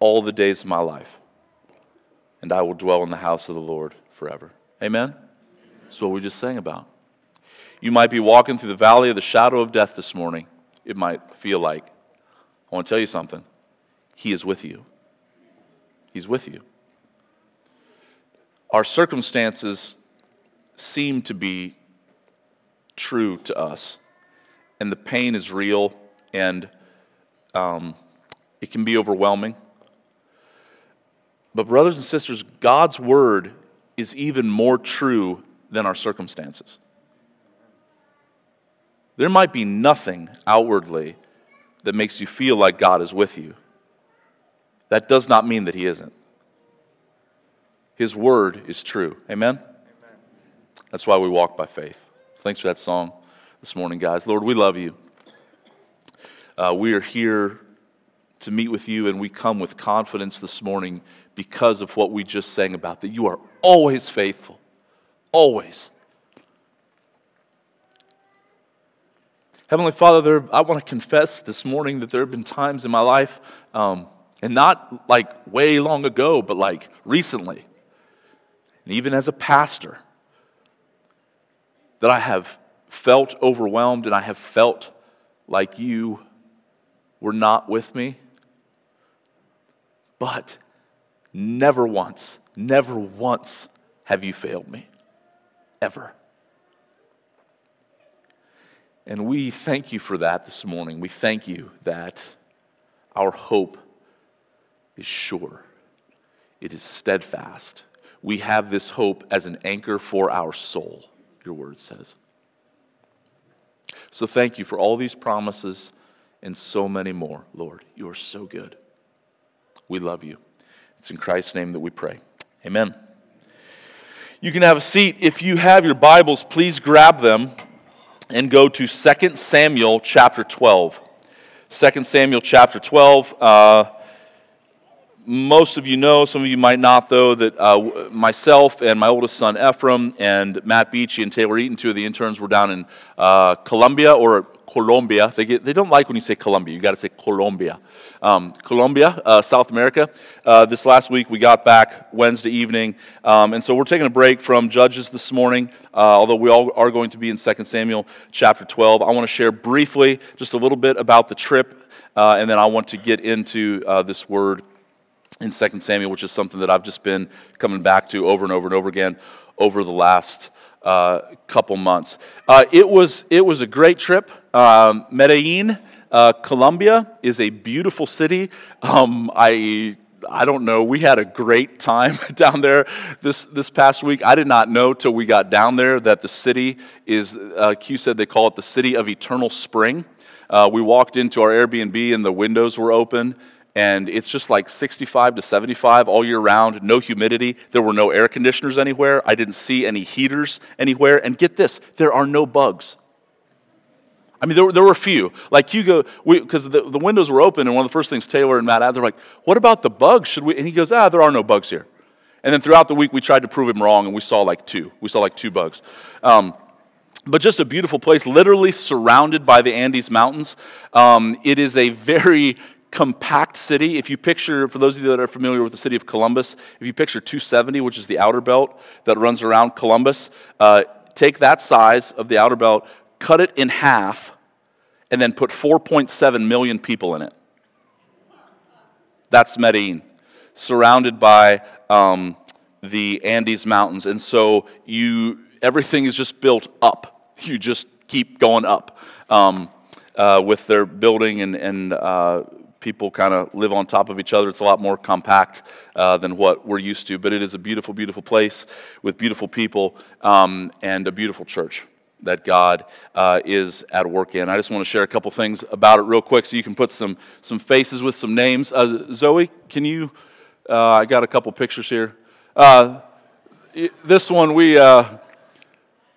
all the days of my life, and I will dwell in the house of the Lord forever. Amen? That's what we just sang about. You might be walking through the valley of the shadow of death this morning. It might feel like. I want to tell you something. He is with you. He's with you. Our circumstances seem to be true to us, and the pain is real, and um, it can be overwhelming. But, brothers and sisters, God's word is even more true than our circumstances. There might be nothing outwardly that makes you feel like God is with you. That does not mean that He isn't. His word is true. Amen? Amen? That's why we walk by faith. Thanks for that song this morning, guys. Lord, we love you. Uh, we are here to meet with you, and we come with confidence this morning because of what we just sang about that you are always faithful. Always. Heavenly Father, there, I want to confess this morning that there have been times in my life, um, and not like way long ago, but like recently, and even as a pastor, that I have felt overwhelmed and I have felt like you were not with me. But never once, never once have you failed me. Ever. And we thank you for that this morning. We thank you that our hope is sure, it is steadfast. We have this hope as an anchor for our soul, your word says. So thank you for all these promises and so many more, Lord. You are so good. We love you. It's in Christ's name that we pray. Amen. You can have a seat. If you have your Bibles, please grab them and go to 2 Samuel chapter 12. 2 Samuel chapter 12. Uh, most of you know, some of you might not, though, that uh, myself and my oldest son Ephraim and Matt Beachy and Taylor Eaton, two of the interns, were down in uh, Colombia or Colombia. They, get, they don't like when you say Colombia. You got to say Colombia. Um, Colombia, uh, South America. Uh, this last week we got back Wednesday evening, um, and so we're taking a break from Judges this morning. Uh, although we all are going to be in 2 Samuel chapter 12, I want to share briefly just a little bit about the trip, uh, and then I want to get into uh, this word in 2 Samuel, which is something that I've just been coming back to over and over and over again over the last uh, couple months. Uh, it, was, it was a great trip. Um, Medellin, uh, Colombia, is a beautiful city. Um, I I don't know. We had a great time down there this, this past week. I did not know till we got down there that the city is, uh, Q said they call it the city of eternal spring. Uh, we walked into our Airbnb and the windows were open and it's just like 65 to 75 all year round, no humidity. There were no air conditioners anywhere. I didn't see any heaters anywhere. And get this, there are no bugs. I mean, there, were, there were a few. Like you go, because the, the windows were open, and one of the first things Taylor and Matt had, they're like, what about the bugs? Should we? And he goes, ah, there are no bugs here. And then throughout the week, we tried to prove him wrong, and we saw like two. We saw like two bugs. Um, but just a beautiful place, literally surrounded by the Andes Mountains. Um, it is a very compact city. If you picture, for those of you that are familiar with the city of Columbus, if you picture 270, which is the outer belt that runs around Columbus, uh, take that size of the outer belt, cut it in half, and then put 4.7 million people in it. That's Medellin, surrounded by um, the Andes Mountains. And so you, everything is just built up. You just keep going up um, uh, with their building and, and uh, people kind of live on top of each other. It's a lot more compact uh, than what we're used to, but it is a beautiful, beautiful place with beautiful people um, and a beautiful church that God uh, is at work in. I just want to share a couple things about it real quick so you can put some, some faces with some names. Uh, Zoe, can you Uh, I got a couple pictures here. Uh, this one, we, uh,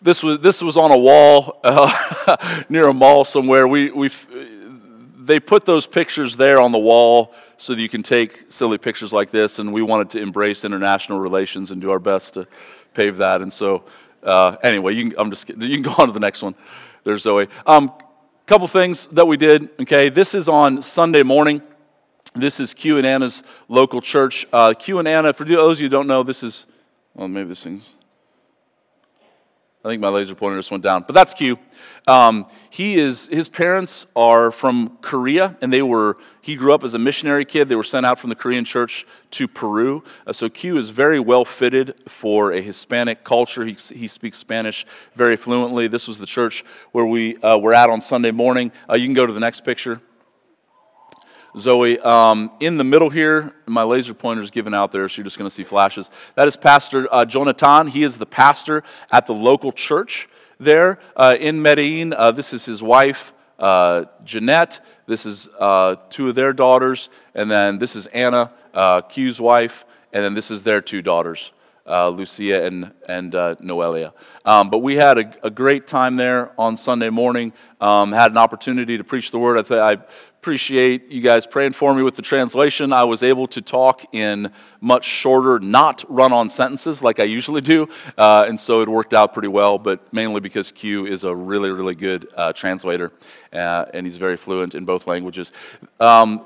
this, was, this was on a wall uh, near a mall somewhere. We, we, they put those pictures there on the wall so that you can take silly pictures like this, and we wanted to embrace international relations and do our best to pave that. And so, uh, anyway, you can, I'm just you can go on to the next one. There's Zoe. Um, couple things that we did. Okay, this is on Sunday morning. This is Q and Anna's local church. Uh, Q and Anna, for those of you who don't know, this is well, maybe this thing's I think my laser pointer just went down, but that's Q. Um, he is, his parents are from Korea, and they were, he grew up as a missionary kid. They were sent out from the Korean church to Peru. Uh, so Q is very well fitted for a Hispanic culture. He, he speaks Spanish very fluently. This was the church where we uh, were at on Sunday morning. Uh, you can go to the next picture. Zoe. Um, in the middle here, my laser pointer is given out there, so you're just going to see flashes. That is Pastor uh, Jonathan. He is the pastor at the local church there uh, in Medellin. Uh, this is his wife, uh, Jeanette. This is uh, two of their daughters. And then this is Anna, uh, Q's wife. And then this is their two daughters. Lucia and, and Noelia. Um, but we had a, a, great time there on Sunday morning. Um, had an opportunity to preach the word. I, th- I appreciate you guys praying for me with the translation. I was able to talk in much shorter, not run on sentences like I usually do. Uh, and so it worked out pretty well, but mainly because Q is a really, really good uh, translator uh, and he's very fluent in both languages. Um,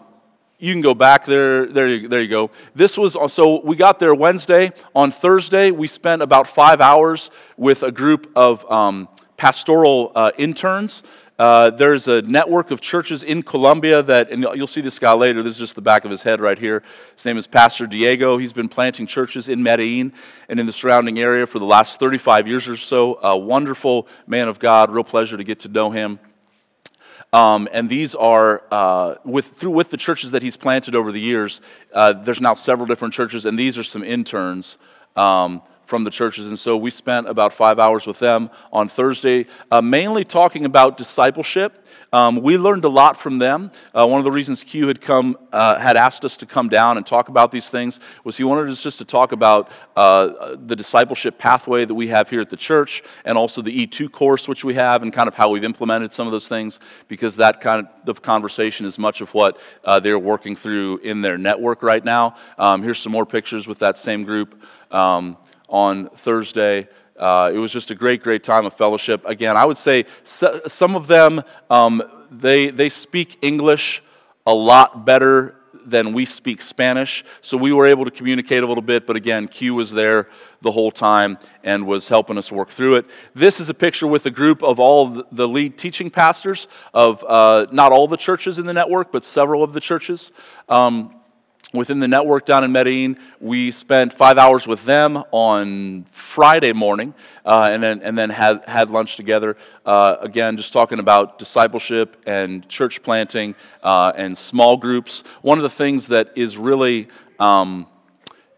you can go back there. There you, there you go. This was so we got there Wednesday. On Thursday, we spent about five hours with a group of um, pastoral uh, interns uh, there's a network of churches in Colombia that, and you'll see this guy later. This is just the back of his head right here. His name is Pastor Diego. He's been planting churches in Medellin and in the surrounding area for the last 35 years or so. A wonderful man of God. Real pleasure to get to know him. Um, and these are uh, with through with the churches that he's planted over the years. Uh, there's now several different churches, and these are some interns. Um, from the churches. And so we spent about five hours with them on Thursday, uh, mainly talking about discipleship. Um, we learned a lot from them. Uh, one of the reasons Q had come, uh, had asked us to come down and talk about these things was he wanted us just to talk about uh, the discipleship pathway that we have here at the church, and also the E2 course which we have, and kind of how we've implemented some of those things, because that kind of conversation is much of what uh, they're working through in their network right now. Um, here's some more pictures with that same group. Um, on Thursday. Uh, it was just a great, great time of fellowship. Again, I would say some of them, um, they, they speak English a lot better than we speak Spanish. So we were able to communicate a little bit, but again, Q was there the whole time and was helping us work through it. This is a picture with a group of all the lead teaching pastors of uh, not all the churches in the network, but several of the churches. Um, within the network down in Medellin. We spent five hours with them on Friday morning uh, and then, and then had, had lunch together. Uh, again, just talking about discipleship and church planting uh, and small groups. One of the things that is really, um,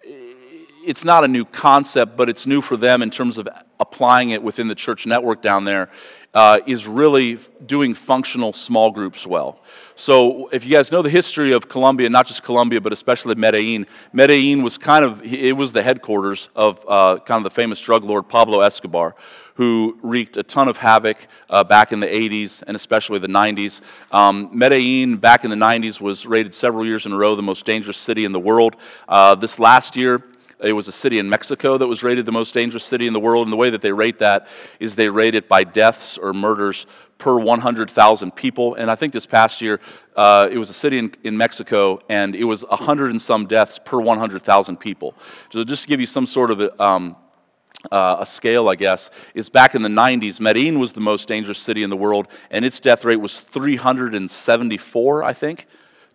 it's not a new concept, but it's new for them in terms of applying it within the church network down there, uh, is really doing functional small groups well. So, if you guys know the history of Colombia, not just Colombia, but especially Medellin, Medellin was kind of, it was the headquarters of uh, kind of the famous drug lord Pablo Escobar, who wreaked a ton of havoc uh, back in the 80s and especially the 90s. Um, Medellin, back in the 90s, was rated several years in a row the most dangerous city in the world. Uh, this last year, it was a city in Mexico that was rated the most dangerous city in the world. And the way that they rate that is they rate it by deaths or murders per 100,000 people. And I think this past year, uh, it was a city in, in Mexico, and it was 100 and some deaths per 100,000 people. So just to give you some sort of a, um, uh, a scale, I guess, is back in the 90s, Medellin was the most dangerous city in the world, and its death rate was 374, I think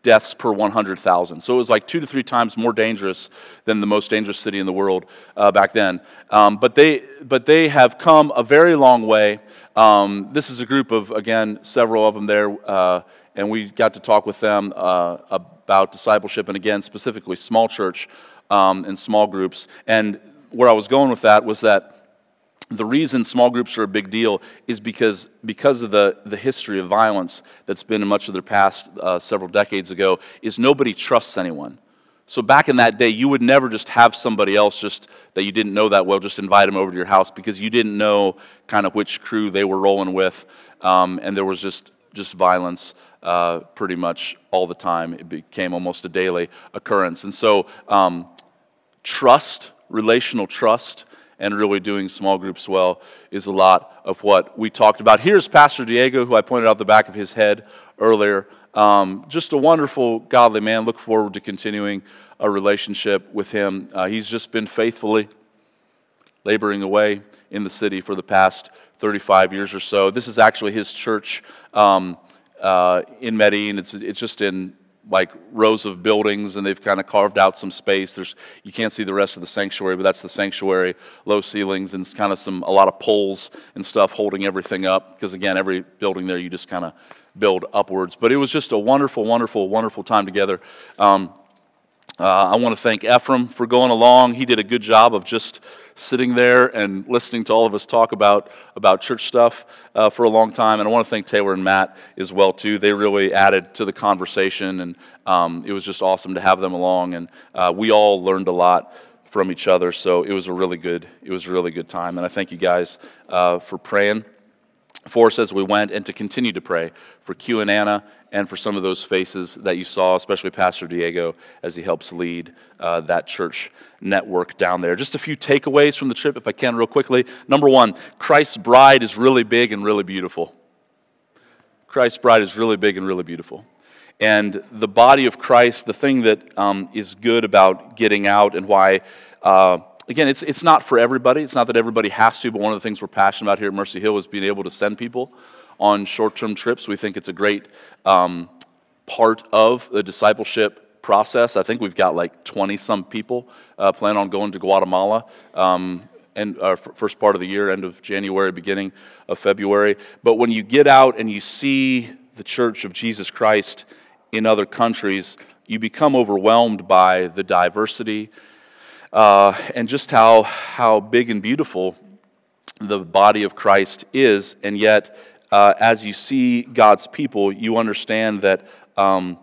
deaths per 100,000. So it was like two to three times more dangerous than the most dangerous city in the world uh, back then. Um, but, they, but they have come a very long way. Um, this is a group of, again, several of them there, uh, and we got to talk with them uh, about discipleship and, again, specifically small church um, and small groups. And where I was going with that was that the reason small groups are a big deal is because, because of the, the history of violence that's been in much of their past uh, several decades ago is nobody trusts anyone So back in that day, you would never just have somebody else just that you didn't know that well, just invite them over to your house because you didn't know kind of which crew they were rolling with, um, and there was just just violence uh, pretty much all the time. It became almost a daily occurrence, and so um, trust, relational trust, and really doing small groups well is a lot of what we talked about. Here's Pastor Diego, who I pointed out the back of his head earlier. Um, just a wonderful, godly man. Look forward to continuing a relationship with him. Uh, he's just been faithfully laboring away in the city for the past 35 years or so. This is actually his church um, uh, in Medellin. It's, it's just in like rows of buildings and they've kind of carved out some space there's you can't see the rest of the sanctuary but that's the sanctuary low ceilings and it's kind of some a lot of poles and stuff holding everything up because again every building there you just kind of build upwards. But it was just a wonderful, wonderful, wonderful time together. Um, uh, I want to thank Ephraim for going along. He did a good job of just sitting there and listening to all of us talk about, about church stuff uh, for a long time. And I want to thank Taylor and Matt as well too. They really added to the conversation, and um, it was just awesome to have them along. And uh, we all learned a lot from each other. So it was a really good, it was a really good time. And I thank you guys uh, for praying for us as we went and to continue to pray for Q and Anna and for some of those faces that you saw, especially Pastor Diego as he helps lead uh, that church network down there. Just a few takeaways from the trip, if I can, real quickly. Number one, Christ's bride is really big and really beautiful. Christ's bride is really big and really beautiful. And the body of Christ, the thing that um, is good about getting out and why. Uh, again, it's, it's not for everybody. It's not that everybody has to, but one of the things we're passionate about here at Mercy Hill is being able to send people on short term trips. We think it's a great um, part of the discipleship process. I think we've got like 20 some people uh, plan on going to Guatemala. Um, and uh, first part of the year, end of January, beginning of February. But when you get out and you see the Church of Jesus Christ in other countries, you become overwhelmed by the diversity uh, and just how, how big and beautiful the body of Christ is. And yet, uh, as you see God's people, you understand that um,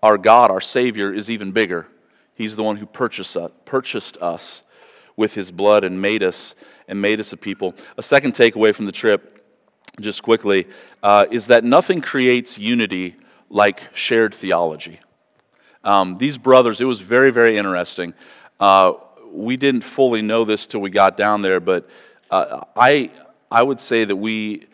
our God, our Savior, is even bigger. He's the one who purchased us, purchased us with His blood and made us and made us a people. A second takeaway from the trip, just quickly, uh, is that nothing creates unity like shared theology. Um, these brothers, it was very, very interesting. Uh, we didn't fully know this till we got down there, but uh, I, I would say that we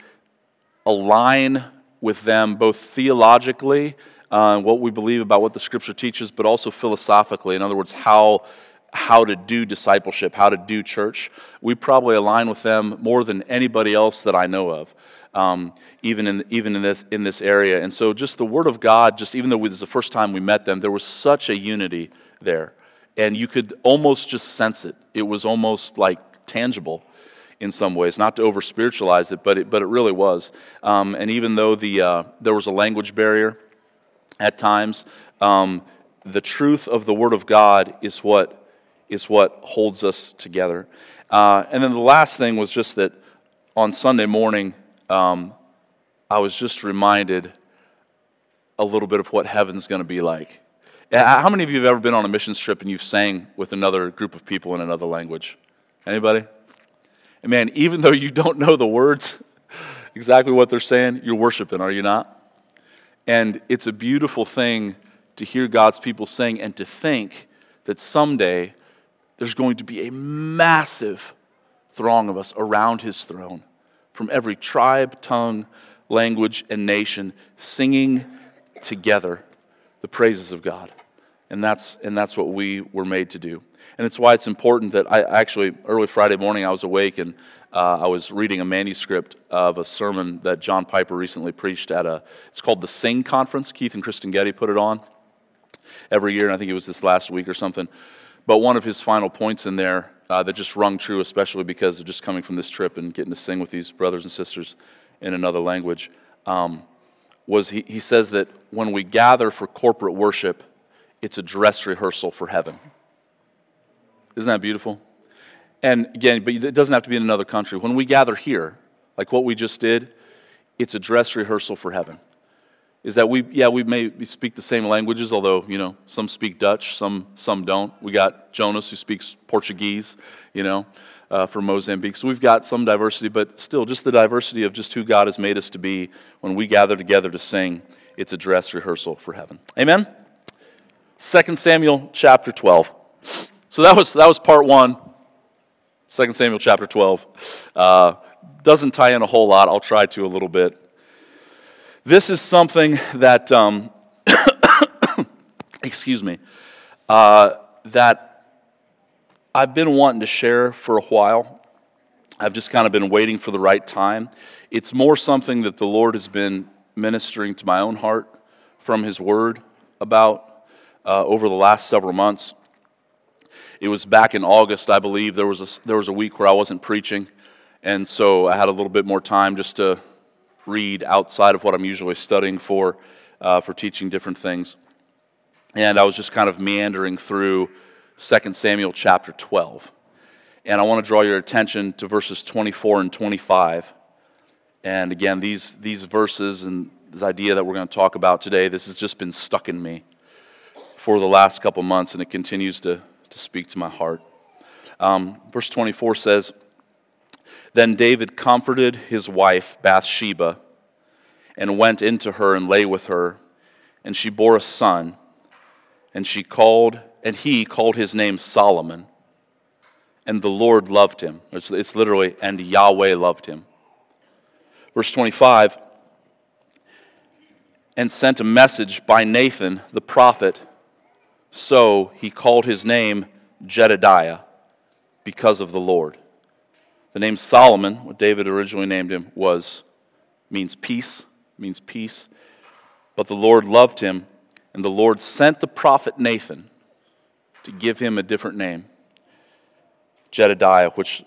align with them both theologically, uh, what we believe about what the scripture teaches, but also philosophically. In other words, how, how to do discipleship, how to do church. We probably align with them more than anybody else that I know of. Um, even in even in this in this area, and so just the Word of God, just even though this is the first time we met them, there was such a unity there and you could almost just sense it. It was almost like tangible in some ways, not to over spiritualize it, but it, but it really was. Um, and even though the, uh, there was a language barrier at times, um, the truth of the Word of God is what, is what holds us together. Uh, and then the last thing was just that on Sunday morning, um, I was just reminded a little bit of what heaven's going to be like. How many of you have ever been on a missions trip and you've sang with another group of people in another language? Anybody? And man, even though you don't know the words, exactly what they're saying, you're worshiping, are you not? And it's a beautiful thing to hear God's people sing and to think that someday there's going to be a massive throng of us around his throne from every tribe, tongue, language, and nation singing together the praises of God. And that's, and that's what we were made to do. And it's why it's important that I actually, early Friday morning, I was awake and uh, I was reading a manuscript of a sermon that John Piper recently preached at a, it's called the Sing Conference. Keith and Kristyn Getty put it on every year, and I think it was this last week or something. But one of his final points in there uh, that just rung true, especially because of just coming from this trip and getting to sing with these brothers and sisters in another language, um, was he, he says that when we gather for corporate worship, it's a dress rehearsal for heaven. Isn't that beautiful? And again, but it doesn't have to be in another country. When we gather here, like what we just did, it's a dress rehearsal for heaven. is that we, yeah, we may speak the same languages, although, you know, some speak Dutch, some, some don't. We got Jonas who speaks Portuguese, you know, uh, from Mozambique. So we've got some diversity, but still, just the diversity of just who God has made us to be when we gather together to sing, it's a dress rehearsal for heaven. Amen? 2 Samuel chapter 12. So that was, that was part one. 2 Samuel chapter 12. Uh, doesn't tie in a whole lot. I'll try to a little bit. This is something that, um, excuse me, uh, that I've been wanting to share for a while. I've just kind of been waiting for the right time. It's more something that the Lord has been ministering to my own heart from His Word about uh, over the last several months. It was back in August, I believe. There was a, there was a week where I wasn't preaching, and so I had a little bit more time just to read outside of what I'm usually studying for, uh, for teaching different things. And I was just kind of meandering through 2 Samuel chapter 12. And I want to draw your attention to verses 24 and 25. And again, these, these verses and this idea that we're going to talk about today, this has just been stuck in me for the last couple months, and it continues to, to speak to my heart. Um, verse 24 says, then David comforted his wife, Bathsheba, and went into her and lay with her. And she bore a son, and she called, and he called his name Solomon. And the Lord loved him. It's, it's literally, and Yahweh loved him. Verse 25 and sent a message by Nathan the prophet. So he called his name Jedidiah because of the Lord. The name Solomon, what David originally named him, was means peace, means peace. But the Lord loved him, and the Lord sent the prophet Nathan to give him a different name. Jedidiah, which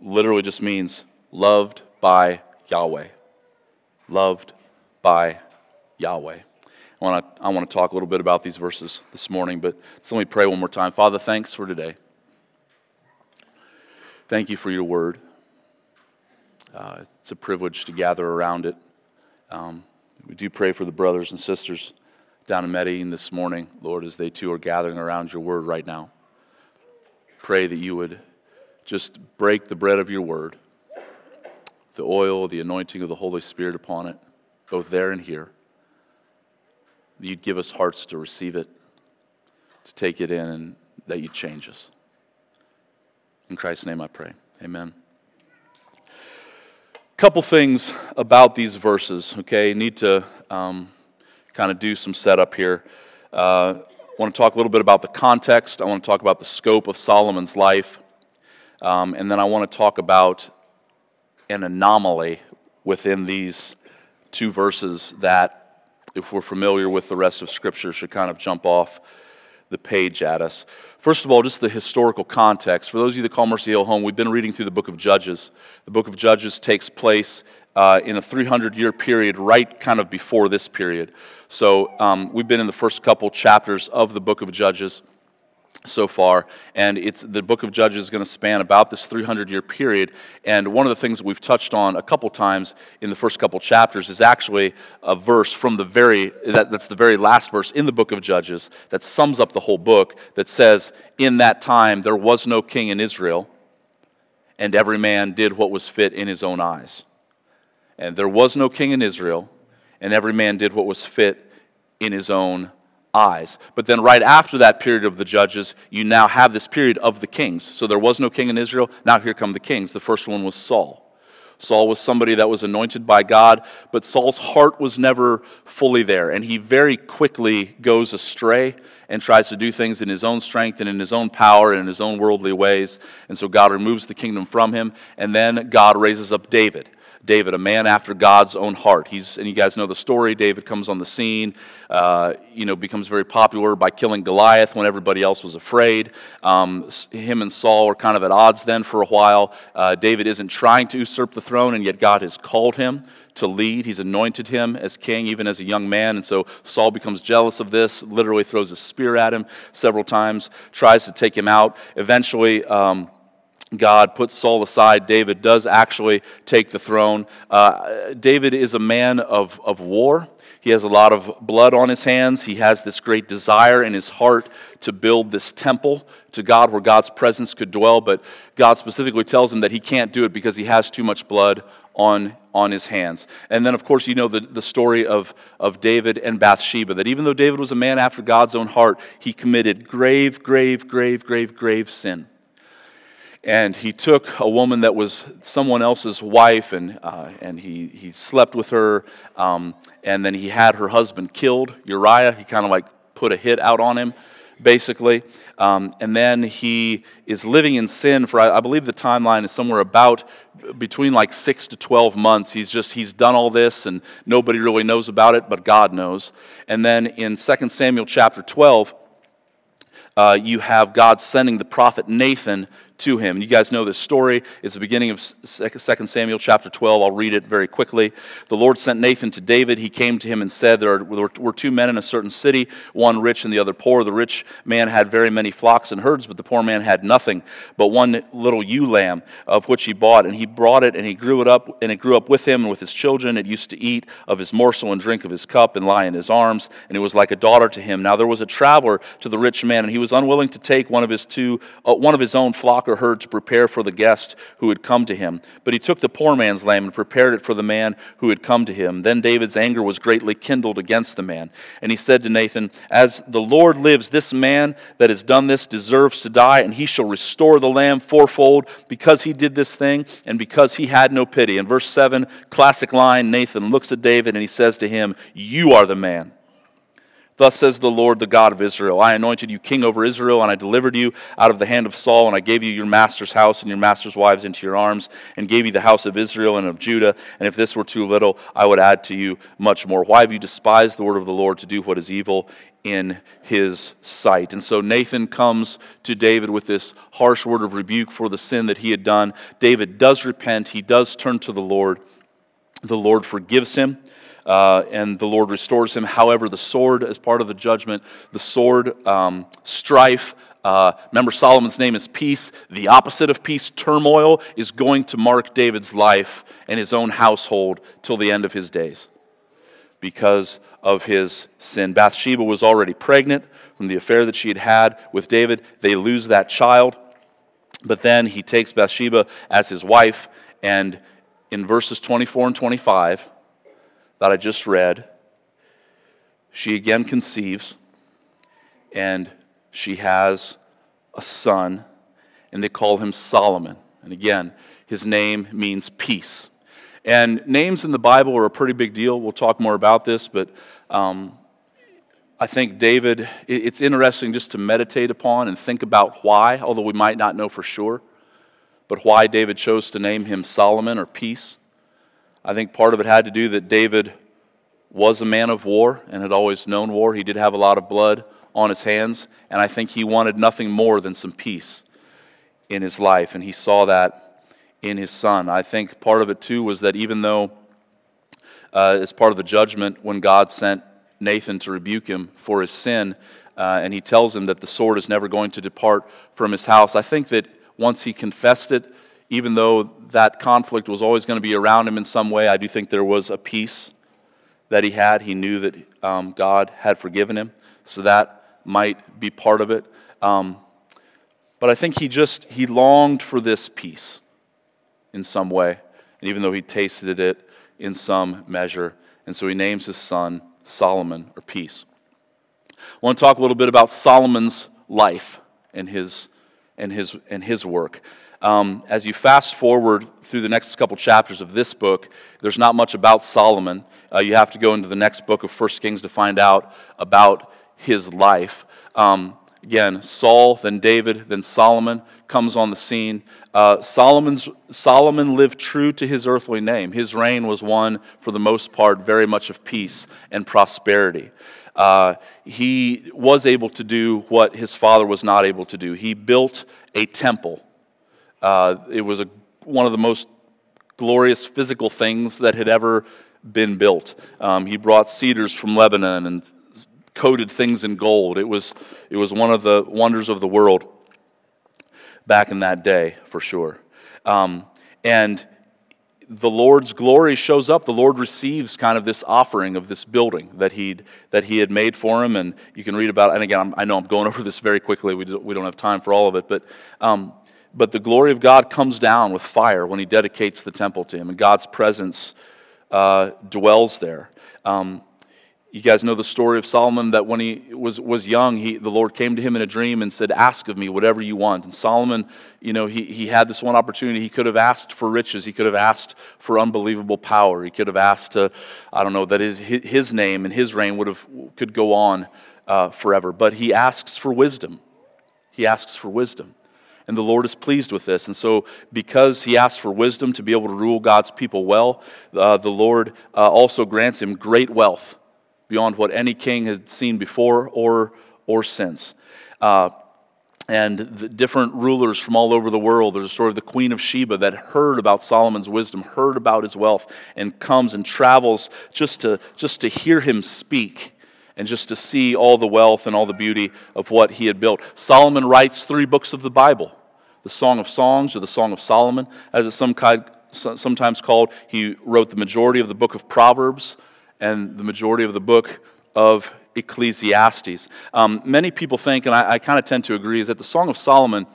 literally just means loved by Yahweh. Loved by Yahweh. I want to I want to talk a little bit about these verses this morning, but let me pray one more time. Father, thanks for today. Thank you for your word. Uh, it's a privilege to gather around it. Um, we do pray for the brothers and sisters down in Medellin this morning, Lord, as they too are gathering around your word right now. Pray that you would just break the bread of your word, the oil, the anointing of the Holy Spirit upon it, both there and here. You'd give us hearts to receive it, to take it in, and that you'd change us. In Christ's name I pray. Amen A couple things about these verses, okay? Need to um, kind of do some setup here. Uh, I want to talk a little bit about the context. I want to talk about the scope of Solomon's life. Um, and then I want to talk about an anomaly within these two verses that, if we're familiar with the rest of Scripture, should kind of jump off the page at us. First of all, just the historical context. For those of you that call Mercy Hill home, we've been reading through the book of Judges. The book of Judges takes place uh, in a 300 year period, right kind of before this period. So um, we've been in the first couple chapters of the book of Judges so far and it's the book of judges is going to span about this 300 year period and one of the things that we've touched on a couple times in the first couple chapters is actually a verse from the very that, that's the very last verse in the book of judges that sums up the whole book that says in that time there was no king in israel and every man did what was fit in his own eyes. And there was no king in israel and every man did what was fit in his own eyes. But then, right after that period of the judges, you now have this period of the kings. So there was no king in Israel. Now here come the kings. The first one was Saul. Saul was somebody that was anointed by God, but Saul's heart was never fully there. And he very quickly goes astray and tries to do things in his own strength and in his own power and in his own worldly ways. And so God removes the kingdom from him. And then God raises up David. David, a man after God's own heart. He's, and you guys know the story. David comes on the scene, uh, you know, becomes very popular by killing Goliath when everybody else was afraid. Um, him and Saul are kind of at odds then for a while. Uh, David isn't trying to usurp the throne, and yet God has called him to lead. He's anointed him as king, even as a young man. And so Saul becomes jealous of this, literally throws a spear at him several times, tries to take him out. Eventually, um, God puts Saul aside, David does actually take the throne. Uh, David is a man of, of war. He has a lot of blood on his hands. He has this great desire in his heart to build this temple to God where God's presence could dwell, but God specifically tells him that he can't do it because he has too much blood on, on his hands. And then, of course, you know the, the story of, of David and Bathsheba, that even though David was a man after God's own heart, he committed grave, grave, grave, grave, grave sin and he took a woman that was someone else's wife and, uh, and he, he slept with her um, and then he had her husband killed uriah. He kind of like put a hit out on him basically. Um, and then he is living in sin for I, I believe the timeline is somewhere about between like six to 12 months. He's just he's done all this and nobody really knows about it but god knows. And then in 2 samuel chapter 12 uh, you have God sending the prophet Nathan to him. You guys know this story. It's the beginning of 2 Samuel chapter 12. I'll read it very quickly. The Lord sent Nathan to David. He came to him and said, There were two men in a certain city, one rich and the other poor. The rich man had very many flocks and herds, but the poor man had nothing but one little ewe lamb of which he bought. And he brought it and he grew it up, and it grew up with him and with his children. It used to eat of his morsel and drink of his cup and lie in his arms, and it was like a daughter to him. Now there was a traveler to the rich man, and he was unwilling to take one of his two, uh, one of his own flock or to prepare for the guest who had come to him. But he took the poor man's lamb and prepared it for the man who had come to him. Then David's anger was greatly kindled against the man. And he said to Nathan, As the Lord lives, this man that has done this deserves to die, and he shall restore the lamb fourfold because he did this thing and because he had no pity. In verse 7, classic line Nathan looks at David and he says to him, You are the man. Thus says the Lord, the God of Israel I anointed you king over Israel, and I delivered you out of the hand of Saul, and I gave you your master's house and your master's wives into your arms, and gave you the house of Israel and of Judah. And if this were too little, I would add to you much more. Why have you despised the word of the Lord to do what is evil in his sight? And so Nathan comes to David with this harsh word of rebuke for the sin that he had done. David does repent, he does turn to the Lord. The Lord forgives him uh, and the Lord restores him. However, the sword, as part of the judgment, the sword, um, strife, uh, remember, Solomon's name is peace. The opposite of peace, turmoil, is going to mark David's life and his own household till the end of his days because of his sin. Bathsheba was already pregnant from the affair that she had had with David. They lose that child, but then he takes Bathsheba as his wife, and in verses 24 and 25, that I just read, she again conceives and she has a son, and they call him Solomon. And again, his name means peace. And names in the Bible are a pretty big deal. We'll talk more about this, but um, I think David, it's interesting just to meditate upon and think about why, although we might not know for sure, but why David chose to name him Solomon or peace. I think part of it had to do that David was a man of war and had always known war. He did have a lot of blood on his hands, and I think he wanted nothing more than some peace in his life, and he saw that in his son. I think part of it too was that even though, uh, as part of the judgment, when God sent Nathan to rebuke him for his sin, uh, and he tells him that the sword is never going to depart from his house, I think that once he confessed it, even though that conflict was always going to be around him in some way, I do think there was a peace that he had. He knew that um, God had forgiven him, so that might be part of it. Um, but I think he just he longed for this peace in some way, and even though he tasted it in some measure, and so he names his son Solomon or peace. I want to talk a little bit about Solomon's life and his and his and his work. Um, as you fast forward through the next couple chapters of this book, there's not much about Solomon. Uh, you have to go into the next book of 1 Kings to find out about his life. Um, again, Saul, then David, then Solomon comes on the scene. Uh, Solomon's, Solomon lived true to his earthly name. His reign was one, for the most part, very much of peace and prosperity. Uh, he was able to do what his father was not able to do. He built a temple uh, it was a, one of the most glorious physical things that had ever been built. Um, he brought cedars from Lebanon and coated things in gold. It was, it was one of the wonders of the world. back in that day, for sure. Um, and the Lord's glory shows up. The Lord receives kind of this offering of this building that, he'd, that he had made for him. And you can read about It. And again, I'm, i know I'm going over this very quickly. We, we don't have time for all of it. But, um, but the glory of God comes down with fire when he dedicates the temple to him. And God's presence uh, dwells there. Um, you guys know the story of Solomon that when he was, was young, he, the Lord came to him in a dream and said, Ask of me whatever you want. And Solomon, you know, he, he had this one opportunity. He could have asked for riches. He could have asked for unbelievable power. He could have asked to, I don't know, that his, his name and his reign would have, could go on uh, forever. But he asks for wisdom. He asks for wisdom. And the Lord is pleased with this. And so, because he asks for wisdom to be able to rule God's people well, uh, the Lord uh, also grants him great wealth beyond what any king had seen before or, or since. Uh, and the different rulers from all over the world. There's a story of the Queen of Sheba that heard about Solomon's wisdom, heard about his wealth, and comes and travels just to, just to hear him speak and just to see all the wealth and all the beauty of what he had built. Solomon writes three books of the Bible the Song of Songs or the Song of Solomon, as it's sometimes called. He wrote the majority of the book of Proverbs, and the majority of the book of Ecclesiastes. Um, many people think, and I, I kind of tend to agree, is that the Song of Solomon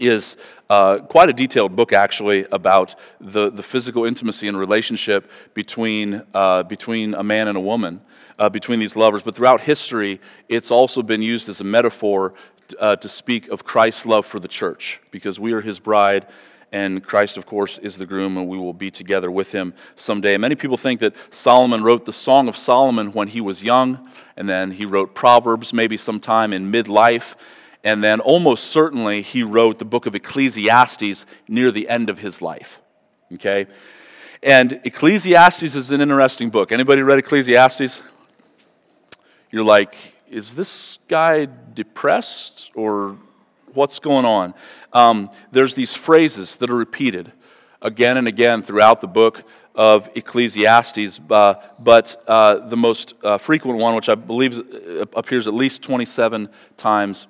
is uh, quite a detailed book, actually, about the, the physical intimacy and relationship between, uh, between a man and a woman, uh, between these lovers. But throughout history, it's also been used as a metaphor uh, to speak of Christ's love for the church, because we are his bride and Christ, of course, is the groom, and we will be together with him someday. Many people think that Solomon wrote the Song of Solomon when he was young, and then he wrote Proverbs maybe sometime in midlife, and then almost certainly he wrote the book of Ecclesiastes near the end of his life. Okay? And Ecclesiastes is an interesting book. Anybody read Ecclesiastes? You're like, is this guy depressed or what's going on? um, there's these phrases that are repeated again and again throughout the book of Ecclesiastes, uh, but uh, the most uh, frequent one, which I believe uh, appears at least 27 times,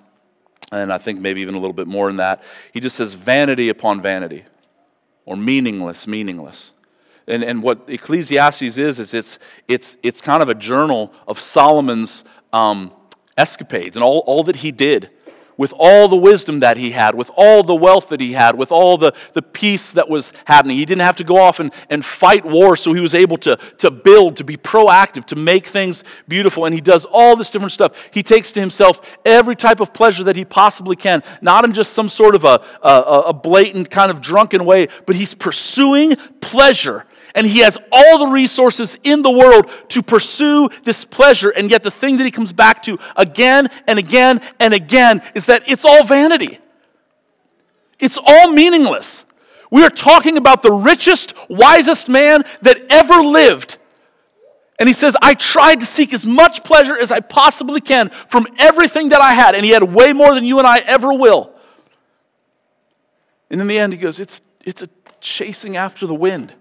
and I think maybe even a little bit more than that, he just says vanity upon vanity, or meaningless, meaningless. And, and what Ecclesiastes is, is it's, it's, it's kind of a journal of Solomon's um, escapades and all, all that he did with all the wisdom that he had, with all the wealth that he had, with all the, the peace that was happening. He didn't have to go off and, and fight war, so he was able to, to build, to be proactive, to make things beautiful. And he does all this different stuff. He takes to himself every type of pleasure that he possibly can, not in just some sort of a, a, a blatant kind of drunken way, but he's pursuing pleasure and he has all the resources in the world to pursue this pleasure. And yet, the thing that he comes back to again and again and again is that it's all vanity, it's all meaningless. We are talking about the richest, wisest man that ever lived. And he says, I tried to seek as much pleasure as I possibly can from everything that I had. And he had way more than you and I ever will. And in the end, he goes, It's, it's a chasing after the wind.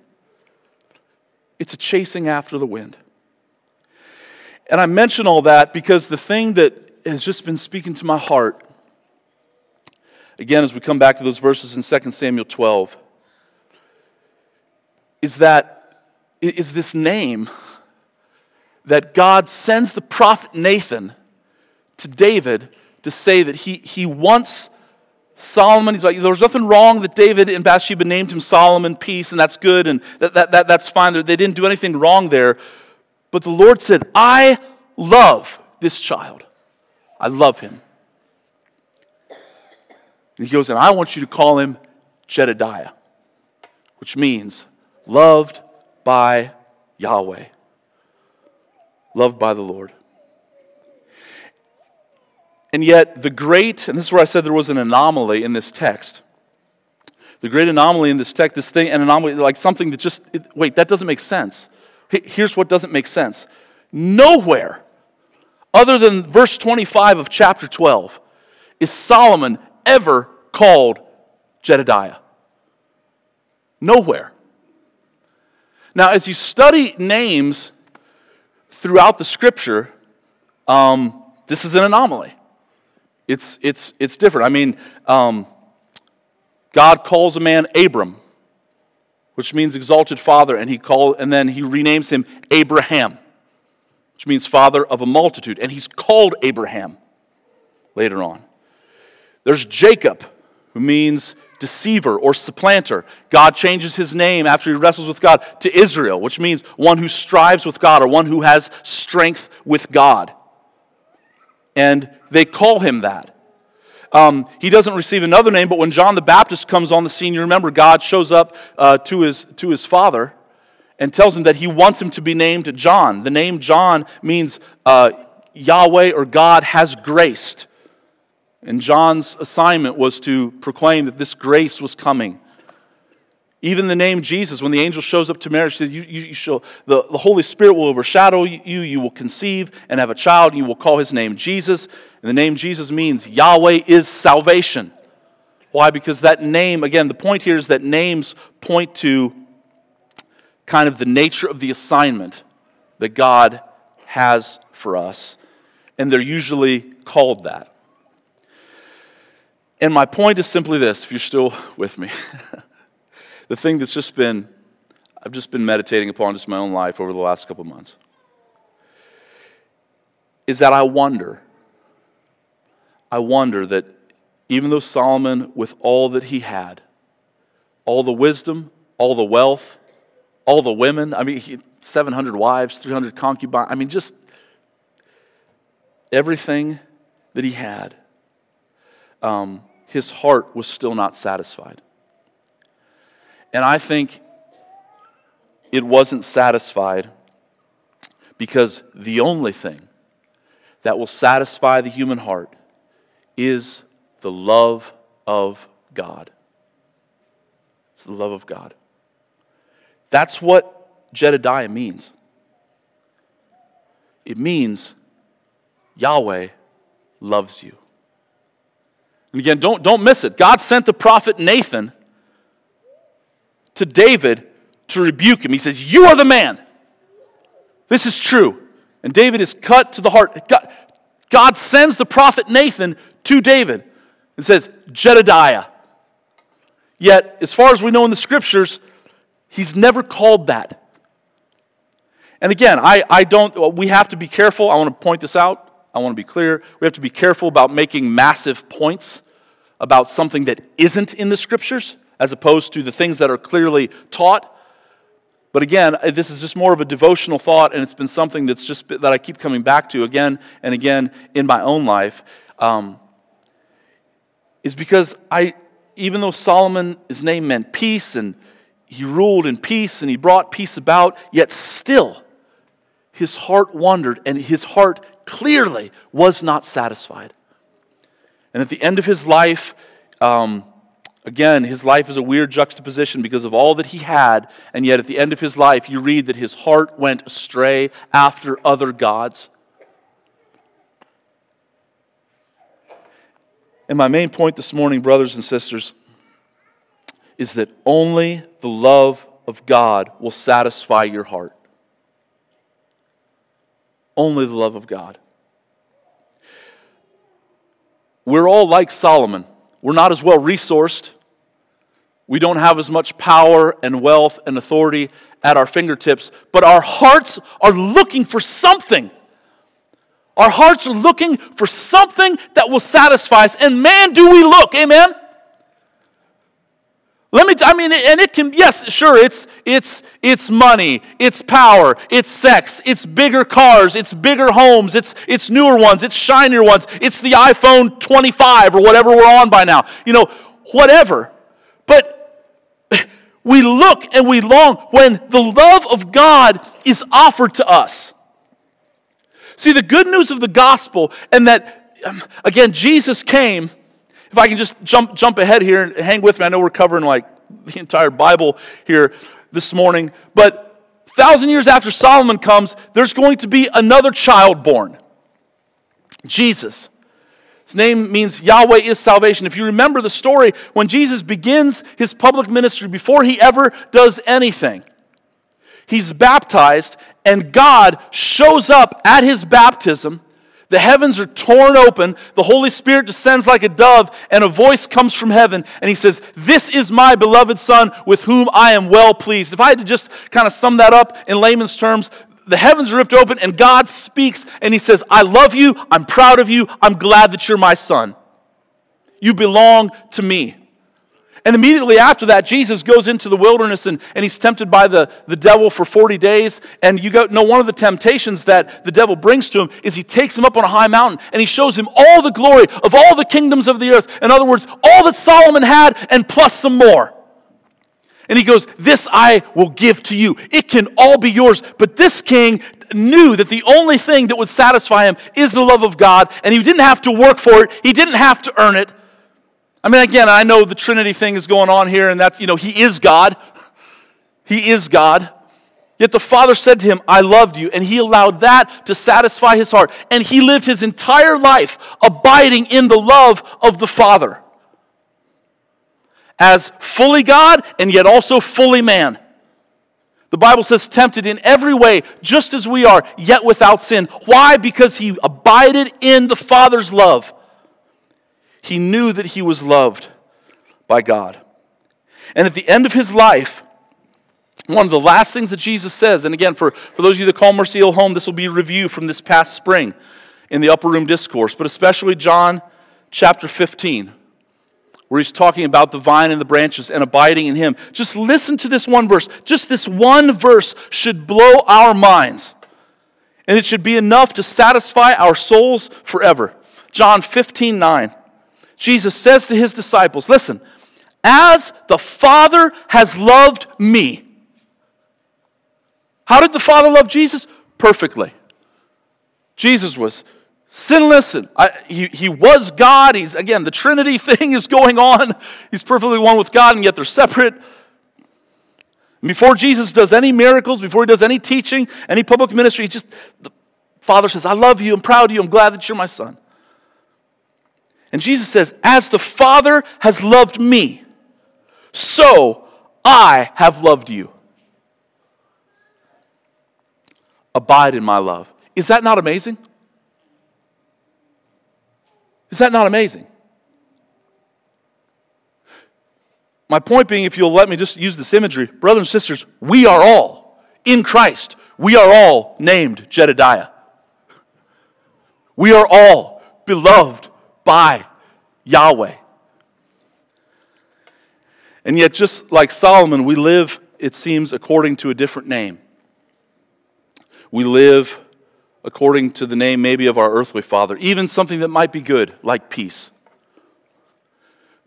It's a chasing after the wind. And I mention all that because the thing that has just been speaking to my heart, again, as we come back to those verses in 2 Samuel 12, is that is this name that God sends the prophet Nathan to David to say that he, he wants Solomon, he's like, there was nothing wrong that David and Bathsheba named him Solomon, peace, and that's good, and that, that, that, that's fine. They didn't do anything wrong there. But the Lord said, I love this child. I love him. And he goes, and I want you to call him Jedidiah, which means loved by Yahweh, loved by the Lord. And yet, the great, and this is where I said there was an anomaly in this text. The great anomaly in this text, this thing, an anomaly, like something that just, it, wait, that doesn't make sense. Here's what doesn't make sense. Nowhere, other than verse 25 of chapter 12, is Solomon ever called Jedidiah. Nowhere. Now, as you study names throughout the scripture, um, this is an anomaly it's, it's, it's different. I mean, um, God calls a man Abram, which means exalted father, and he call, and then he renames him Abraham, which means father of a multitude, and he's called Abraham later on. There's Jacob, who means deceiver or supplanter. God changes his name after he wrestles with God to Israel, which means one who strives with God or one who has strength with God. And they call him that. Um, he doesn't receive another name, but when John the Baptist comes on the scene, you remember God shows up uh, to, his, to his father and tells him that he wants him to be named John. The name John means uh, Yahweh or God has graced. And John's assignment was to proclaim that this grace was coming. Even the name Jesus, when the angel shows up to Mary, she says, you, you, you shall, the, the Holy Spirit will overshadow you. You will conceive and have a child, and you will call his name Jesus. And the name Jesus means Yahweh is salvation. Why? Because that name, again, the point here is that names point to kind of the nature of the assignment that God has for us. And they're usually called that. And my point is simply this if you're still with me. the thing that's just been, I've just been meditating upon just my own life over the last couple months is that I wonder, I wonder that even though Solomon, with all that he had, all the wisdom, all the wealth, all the women, I mean, he, 700 wives, 300 concubines, I mean, just everything that he had. Um, his heart was still not satisfied. And I think it wasn't satisfied because the only thing that will satisfy the human heart is the love of God. It's the love of God. That's what Jedidiah means. It means Yahweh loves you. And again, don't, don't miss it. God sent the prophet Nathan to David to rebuke him. He says, You are the man. This is true. And David is cut to the heart. God, God sends the prophet Nathan to David and says, Jedidiah. Yet, as far as we know in the scriptures, he's never called that. And again, I, I don't, we have to be careful. I want to point this out. I want to be clear. We have to be careful about making massive points about something that isn't in the scriptures as opposed to the things that are clearly taught. But again, this is just more of a devotional thought, and it's been something that's just that I keep coming back to again and again in my own life. Um, is because I, even though Solomon, his name meant peace, and he ruled in peace, and he brought peace about, yet still his heart wandered, and his heart clearly was not satisfied. And at the end of his life, um, again, his life is a weird juxtaposition because of all that he had, and yet at the end of his life, you read that his heart went astray after other gods. And my main point this morning, brothers and sisters, is that only the love of God will satisfy your heart. Only the love of God. We're all like Solomon. We're not as well resourced. We don't have as much power and wealth and authority at our fingertips, but our hearts are looking for something. Our hearts are looking for something that will satisfy us. And man, do we look. Amen? Let me, I mean, and it can, yes, sure, it's, it's, it's money, it's power, it's sex, it's bigger cars, it's bigger homes, it's, it's newer ones, it's shinier ones, it's the iPhone 25 or whatever we're on by now. You know, whatever. But we look and we long when the love of God is offered to us. See, the good news of the gospel, and that, um, again, Jesus came if I can just jump, jump ahead here and hang with me, I know we're covering like the entire Bible here this morning, but thousand years after Solomon comes, there's going to be another child born Jesus. His name means Yahweh is salvation. If you remember the story, when Jesus begins his public ministry, before he ever does anything, he's baptized, and God shows up at his baptism the heavens are torn open, the Holy Spirit descends like a dove, and a voice comes from heaven, and he says, This is my beloved Son with whom I am well pleased. If I had to just kind of sum that up in layman's terms, the heavens are ripped open, and God speaks, and he says, I love you, I'm proud of you, I'm glad that you're my son. You belong to me. And immediately after that, Jesus goes into the wilderness and, and he's tempted by the, the devil for 40 days. And you go, know one of the temptations that the devil brings to him is he takes him up on a high mountain and he shows him all the glory of all the kingdoms of the earth. In other words, all that Solomon had and plus some more. And he goes, This I will give to you. It can all be yours. But this king knew that the only thing that would satisfy him is the love of God, and he didn't have to work for it, he didn't have to earn it. I mean, again, I know the Trinity thing is going on here, and that's, you know, He is God. He is God. Yet the Father said to him, I loved you. And he allowed that to satisfy his heart. And he lived his entire life abiding in the love of the Father. As fully God and yet also fully man. The Bible says, tempted in every way, just as we are, yet without sin. Why? Because he abided in the Father's love. He knew that he was loved by God. And at the end of his life, one of the last things that Jesus says, and again, for, for those of you that call Mercy Hill home, this will be a review from this past spring in the upper room discourse, but especially John chapter 15, where he's talking about the vine and the branches and abiding in him. Just listen to this one verse. Just this one verse should blow our minds, and it should be enough to satisfy our souls forever. John 15, 9. Jesus says to his disciples, Listen, as the Father has loved me. How did the Father love Jesus? Perfectly. Jesus was sinless and I, he, he was God. He's, again, the Trinity thing is going on. He's perfectly one with God, and yet they're separate. Before Jesus does any miracles, before he does any teaching, any public ministry, he just, the Father says, I love you, I'm proud of you, I'm glad that you're my son. And Jesus says, As the Father has loved me, so I have loved you. Abide in my love. Is that not amazing? Is that not amazing? My point being, if you'll let me just use this imagery, brothers and sisters, we are all in Christ. We are all named Jedidiah. We are all beloved by Yahweh. And yet, just like Solomon, we live, it seems, according to a different name. We live according to the name maybe of our earthly father, even something that might be good, like peace.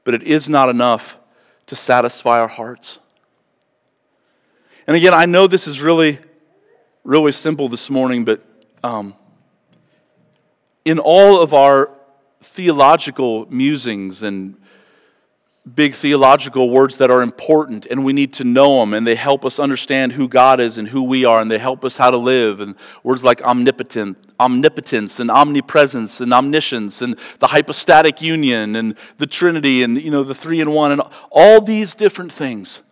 But it is not enough to satisfy our hearts. And again, I know this is really, really simple this morning, but um, in all of our theological musings and big theological words that are important and we need to know them and they help us understand who God is and who we are and they help us how to live and words like omnipotent omnipotence and omnipresence and omniscience and the hypostatic union and the trinity and you know the three in one and all these different things.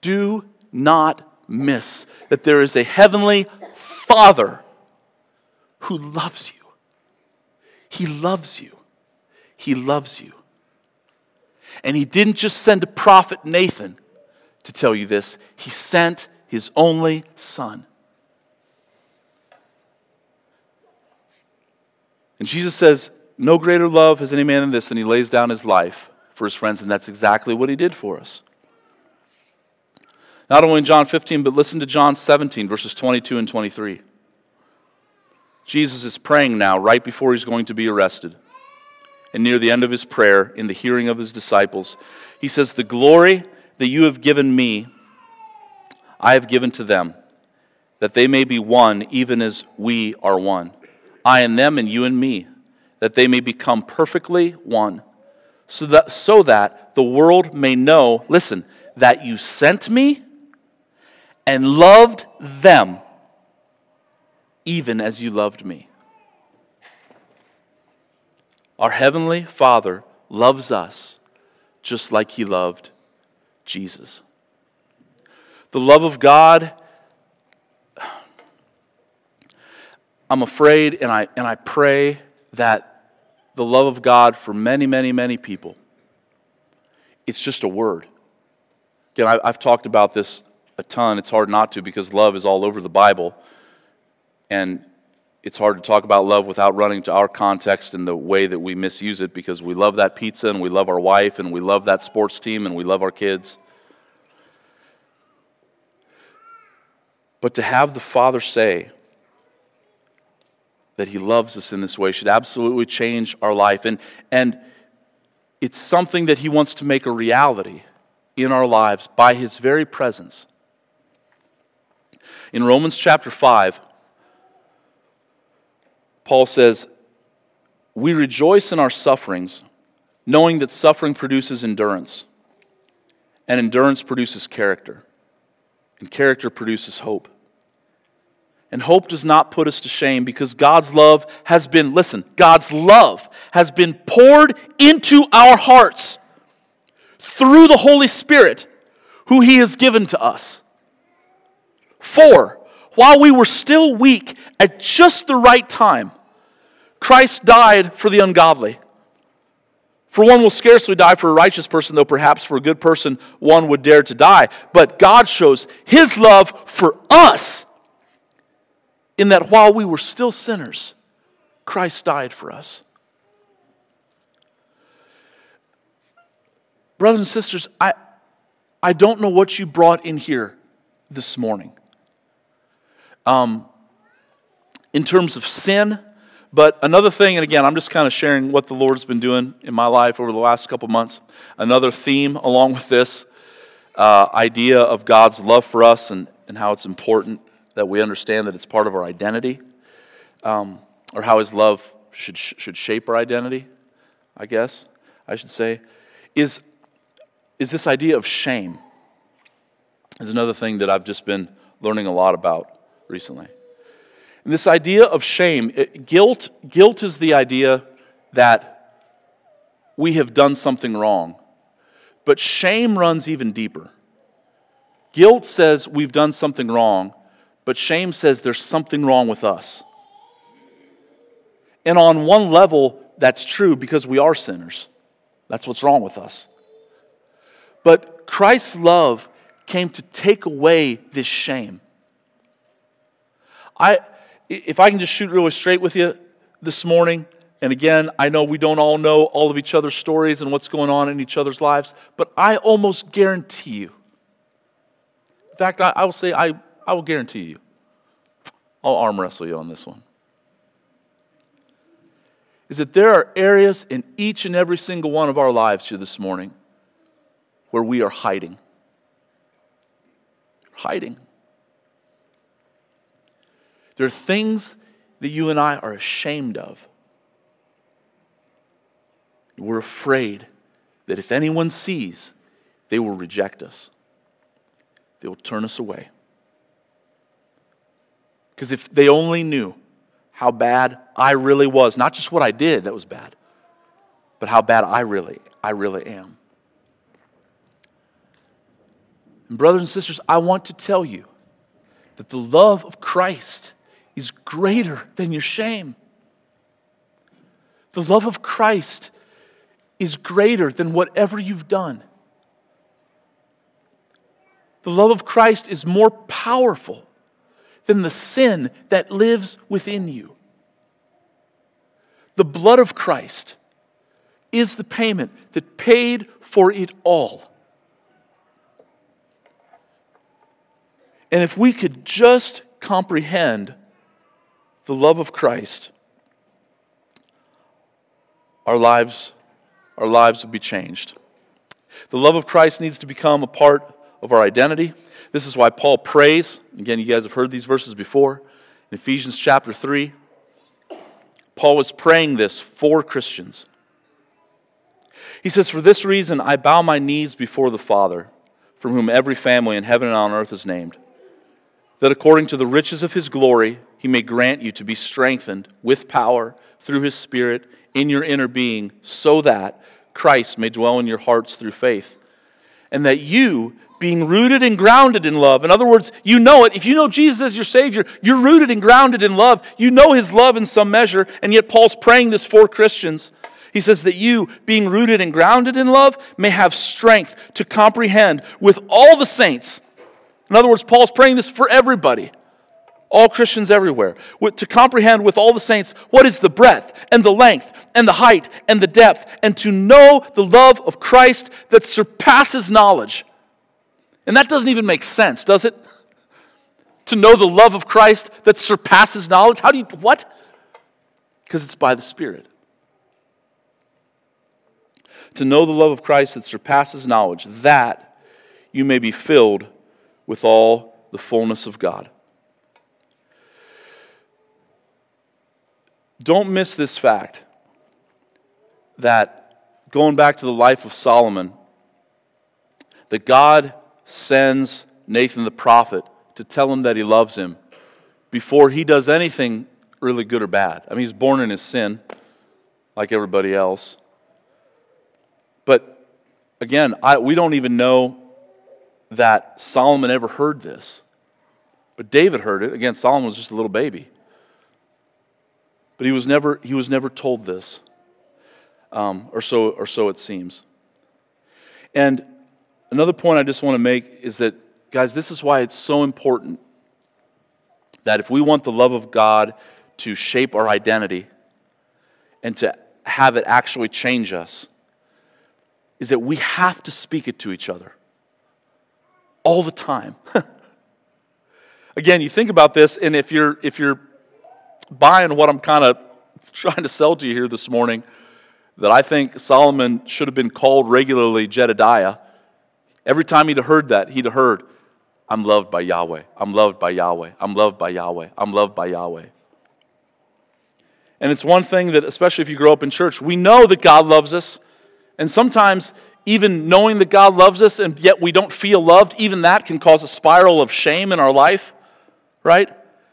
Do not miss that there is a heavenly father who loves you he loves you. He loves you. And he didn't just send a prophet Nathan to tell you this, he sent his only son. And Jesus says, No greater love has any man than this, than he lays down his life for his friends. And that's exactly what he did for us. Not only in John 15, but listen to John 17, verses 22 and 23. Jesus is praying now, right before he's going to be arrested. And near the end of his prayer, in the hearing of his disciples, he says, The glory that you have given me, I have given to them, that they may be one, even as we are one. I and them, and you and me, that they may become perfectly one, so that, so that the world may know, listen, that you sent me and loved them even as you loved me. Our Heavenly Father loves us just like He loved Jesus. The love of God, I'm afraid and I, and I pray that the love of God for many, many, many people, it's just a word. Again, I, I've talked about this a ton. It's hard not to because love is all over the Bible. And it's hard to talk about love without running to our context and the way that we misuse it because we love that pizza and we love our wife and we love that sports team and we love our kids. But to have the Father say that He loves us in this way should absolutely change our life. And, and it's something that He wants to make a reality in our lives by His very presence. In Romans chapter 5, Paul says, We rejoice in our sufferings, knowing that suffering produces endurance, and endurance produces character, and character produces hope. And hope does not put us to shame because God's love has been, listen, God's love has been poured into our hearts through the Holy Spirit who He has given to us. For, while we were still weak, at just the right time, Christ died for the ungodly. For one will scarcely die for a righteous person, though perhaps for a good person one would dare to die. But God shows His love for us in that while we were still sinners, Christ died for us. Brothers and sisters, I, I don't know what you brought in here this morning um, in terms of sin. But another thing, and again, I'm just kind of sharing what the Lord's been doing in my life over the last couple months. Another theme along with this uh, idea of God's love for us and, and how it's important that we understand that it's part of our identity, um, or how His love should, should shape our identity, I guess I should say, is, is this idea of shame. Is another thing that I've just been learning a lot about recently. And this idea of shame, it, guilt, guilt is the idea that we have done something wrong. But shame runs even deeper. Guilt says we've done something wrong, but shame says there's something wrong with us. And on one level, that's true because we are sinners. That's what's wrong with us. But Christ's love came to take away this shame. I, if I can just shoot really straight with you this morning, and again, I know we don't all know all of each other's stories and what's going on in each other's lives, but I almost guarantee you. In fact, I, I will say I I will guarantee you, I'll arm wrestle you on this one. Is that there are areas in each and every single one of our lives here this morning where we are hiding. Hiding. There are things that you and I are ashamed of. We're afraid that if anyone sees, they will reject us, they will turn us away. Because if they only knew how bad I really was, not just what I did that was bad, but how bad I really, I really am. And brothers and sisters, I want to tell you that the love of Christ is greater than your shame. The love of Christ is greater than whatever you've done. The love of Christ is more powerful than the sin that lives within you. The blood of Christ is the payment that paid for it all. And if we could just comprehend the love of Christ, our lives, our lives would be changed. The love of Christ needs to become a part of our identity. This is why Paul prays. Again, you guys have heard these verses before. In Ephesians chapter 3, Paul was praying this for Christians. He says, For this reason I bow my knees before the Father, from whom every family in heaven and on earth is named, that according to the riches of his glory, he may grant you to be strengthened with power through his Spirit in your inner being, so that Christ may dwell in your hearts through faith, and that you, being rooted and grounded in love. In other words, you know it. If you know Jesus as your Savior, you're rooted and grounded in love. You know His love in some measure, and yet Paul's praying this for Christians. He says that you, being rooted and grounded in love, may have strength to comprehend with all the saints. In other words, Paul's praying this for everybody, all Christians everywhere, to comprehend with all the saints what is the breadth and the length and the height and the depth, and to know the love of Christ that surpasses knowledge. And that doesn't even make sense, does it? To know the love of Christ that surpasses knowledge? How do you, what? Because it's by the Spirit to know the love of Christ that surpasses knowledge, that you may be filled with all the fullness of God. Don't miss this fact that going back to the life of Solomon, that God sends Nathan the prophet to tell him that he loves him before he does anything really good or bad. I mean, he's born in his sin, like everybody else. But again, I, we don't even know that Solomon ever heard this. But David heard it. Again, Solomon was just a little baby. But he was never, he was never told this, um, or, so, or so it seems. And another point I just want to make is that, guys, this is why it's so important that if we want the love of God to shape our identity and to have it actually change us, is that we have to speak it to each other all the time. Again, you think about this, and if you're if you're buying what I'm kind of trying to sell to you here this morning, that I think Solomon should have been called regularly Jedidiah. Every time he'd heard that, he'd heard, I'm loved by Yahweh. I'm loved by Yahweh. I'm loved by Yahweh. I'm loved by Yahweh. And it's one thing that, especially if you grow up in church, we know that God loves us. And sometimes, even knowing that God loves us and yet we don't feel loved, even that can cause a spiral of shame in our life, right?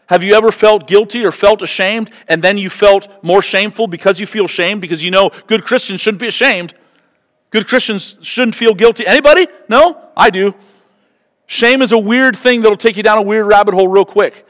Have you ever felt guilty or felt ashamed and then you felt more shameful because you feel shame because you know good Christians shouldn't be ashamed? Good Christians shouldn't feel guilty. Anybody? No? I do. Shame is a weird thing that'll take you down a weird rabbit hole real quick.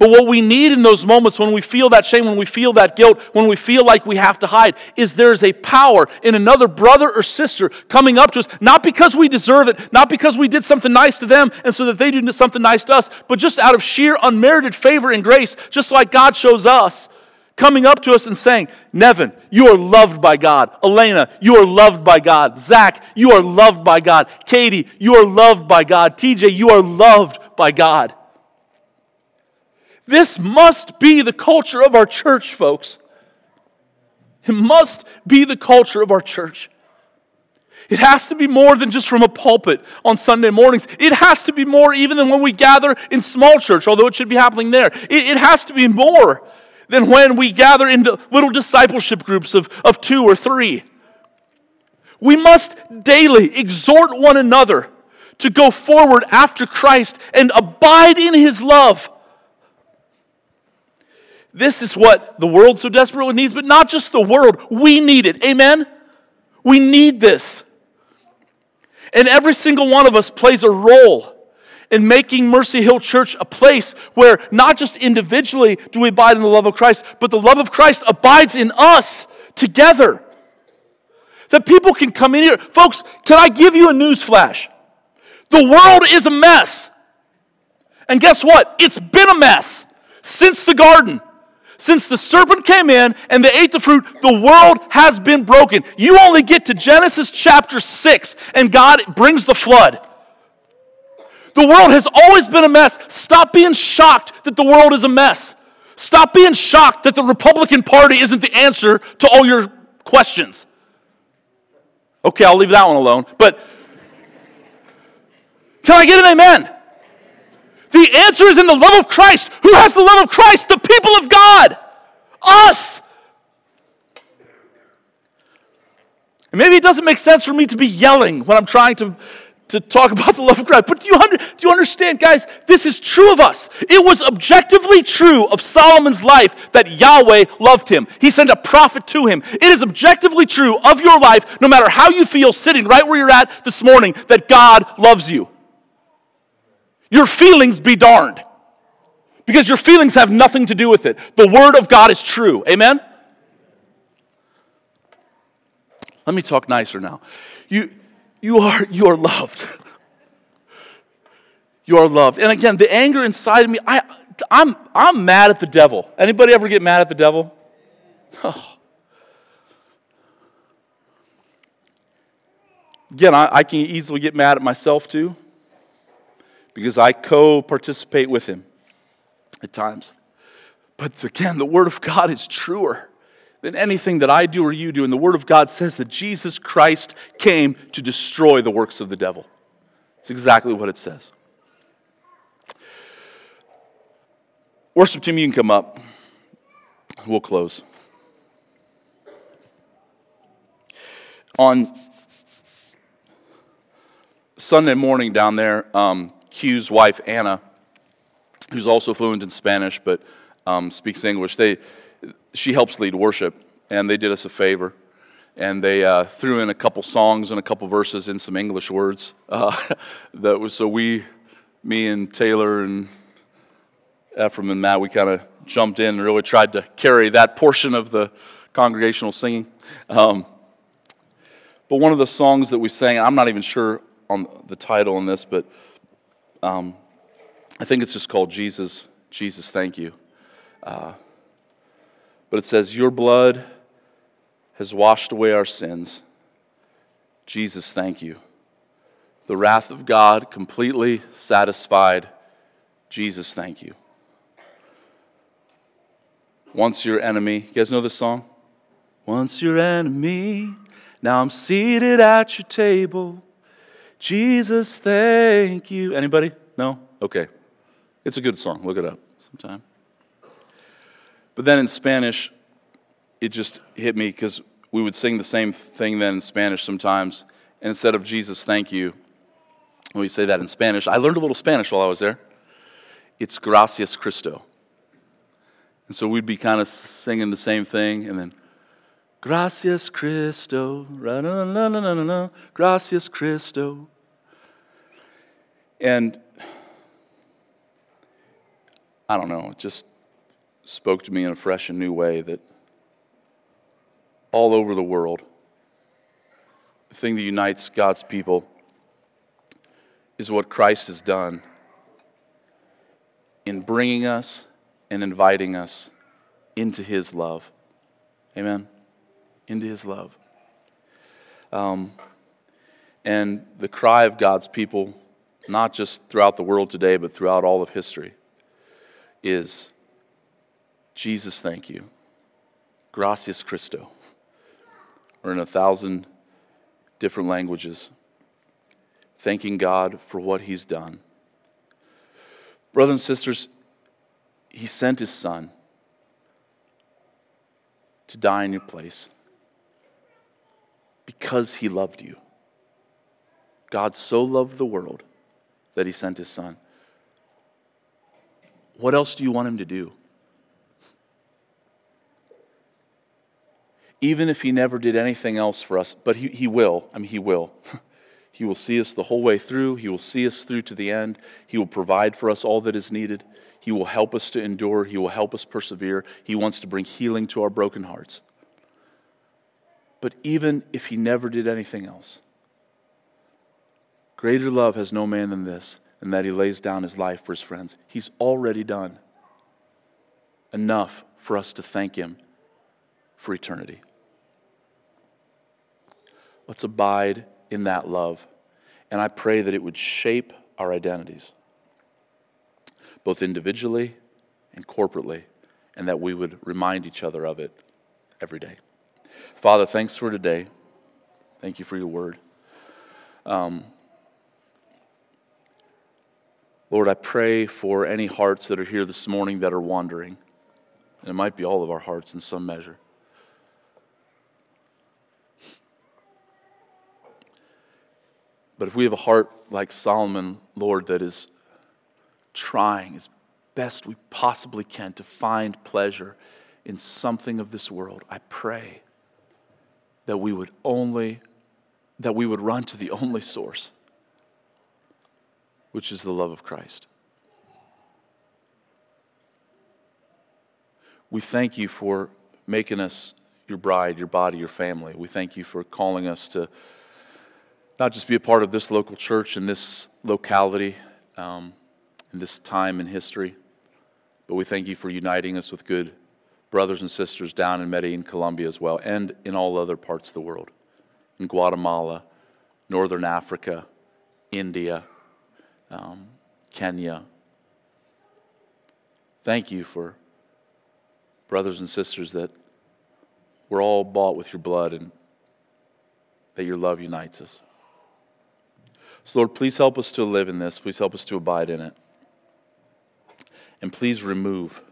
But what we need in those moments when we feel that shame, when we feel that guilt, when we feel like we have to hide, is there's a power in another brother or sister coming up to us, not because we deserve it, not because we did something nice to them and so that they do something nice to us, but just out of sheer unmerited favor and grace, just like God shows us, coming up to us and saying, Nevin, you are loved by God. Elena, you are loved by God. Zach, you are loved by God. Katie, you are loved by God. TJ, you are loved by God. This must be the culture of our church, folks. It must be the culture of our church. It has to be more than just from a pulpit on Sunday mornings. It has to be more even than when we gather in small church, although it should be happening there. It, it has to be more than when we gather into little discipleship groups of, of two or three. We must daily exhort one another to go forward after Christ and abide in his love this is what the world so desperately needs, but not just the world. We need it. Amen? We need this. And every single one of us plays a role in making Mercy Hill Church a place where not just individually do we abide in the love of Christ, but the love of Christ abides in us together. That people can come in here. Folks, can I give you a news flash? The world is a mess. And guess what? It's been a mess since the garden. Since the serpent came in and they ate the fruit, the world has been broken. You only get to Genesis chapter 6 and God brings the flood. The world has always been a mess. Stop being shocked that the world is a mess. Stop being shocked that the Republican Party isn't the answer to all your questions. Okay, I'll leave that one alone. But can I get an amen? The answer is in the love of Christ. Who has the love of Christ? The people of God. Us. And maybe it doesn't make sense for me to be yelling when I'm trying to to talk about the love of Christ. But do you, under, do you understand, guys? This is true of us. It was objectively true of Solomon's life that Yahweh loved him. He sent a prophet to him. It is objectively true of your life, no matter how you feel sitting right where you're at this morning, that God loves you. Your feelings be darned. Because your feelings have nothing to do with it. The Word of God is true. Amen? Let me talk nicer now. You, you, are, you are loved. You are loved. And again, the anger inside of me, I, I'm, I'm mad at the devil. Anybody ever get mad at the devil? Oh. Again, I, I can easily get mad at myself too because I co participate with him at times. But again, the Word of God is truer than anything that I do or you do. And the Word of God says that Jesus Christ came to destroy the works of the devil. It's exactly what it says. Worship team, you can come up. We'll close. On Sunday morning down there, um, Q's wife, Anna, who's also fluent in Spanish but um, speaks English, they, she helps lead worship, and they did us a favor. And they uh, threw in a couple songs and a couple verses in some English words. Uh, that was so we, me and Taylor and Ephraim and Matt, we kind of jumped in and really tried to carry that portion of the congregational singing. Um, but one of the songs that we sang, I'm not even sure on the title on this, but um, I think it's just called Jesus, Jesus, thank you. Uh, but it says, Your blood has washed away our sins. Jesus, thank you. The wrath of God completely satisfied. Jesus, thank you. Once your enemy, you guys know this song? Once your enemy, now I'm seated at your table. Jesus, thank you. Anybody? No? Okay. It's a good song. Look it up sometime. But then in Spanish, it just hit me because we would sing the same thing then in Spanish sometimes. And instead of Jesus, thank you, we say that in Spanish. I learned a little Spanish while I was there. It's gracias Cristo. And so we'd be kind of singing the same thing and then, gracias Cristo, gracias Cristo. And I don't know, it just spoke to me in a fresh and new way that all over the world, the thing that unites God's people is what Christ has done in bringing us and inviting us into His love. Amen? Into His love. Um, and the cry of God's people, not just throughout the world today, but throughout all of history, is Jesus, thank you. Gracias Cristo. Or in a thousand different languages, thanking God for what He's done. Brothers and sisters, He sent His Son to die in your place because He loved you. God so loved the world that He sent His Son. What else do you want Him to do? even if he never did anything else for us, but he, he will. I mean, he will. he will see us the whole way through. He will see us through to the end. He will provide for us all that is needed. He will help us to endure. He will help us persevere. He wants to bring healing to our broken hearts. But even if he never did anything else, greater love has no man than this, and that he lays down his life for his friends. He's already done enough for us to thank him for eternity. Let's abide in that love. And I pray that it would shape our identities, both individually and corporately, and that we would remind each other of it every day. Father, thanks for today. Thank you for your word. Um, Lord, I pray for any hearts that are here this morning that are wandering. And it might be all of our hearts in some measure. But if we have a heart like Solomon, Lord, that is trying as best we possibly can to find pleasure in something of this world, I pray that we would only that we would run to the only source, which is the love of Christ. We thank you for making us your bride, your body, your family. We thank you for calling us to not just be a part of this local church in this locality, um, in this time in history, but we thank you for uniting us with good brothers and sisters down in Medellin, Colombia as well, and in all other parts of the world in Guatemala, Northern Africa, India, um, Kenya. Thank you for brothers and sisters that we're all bought with your blood and that your love unites us. So, Lord, please help us to live in this. Please help us to abide in it. And please remove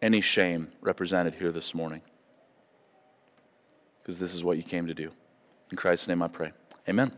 any shame represented here this morning. Because this is what you came to do. In Christ's name I pray. Amen.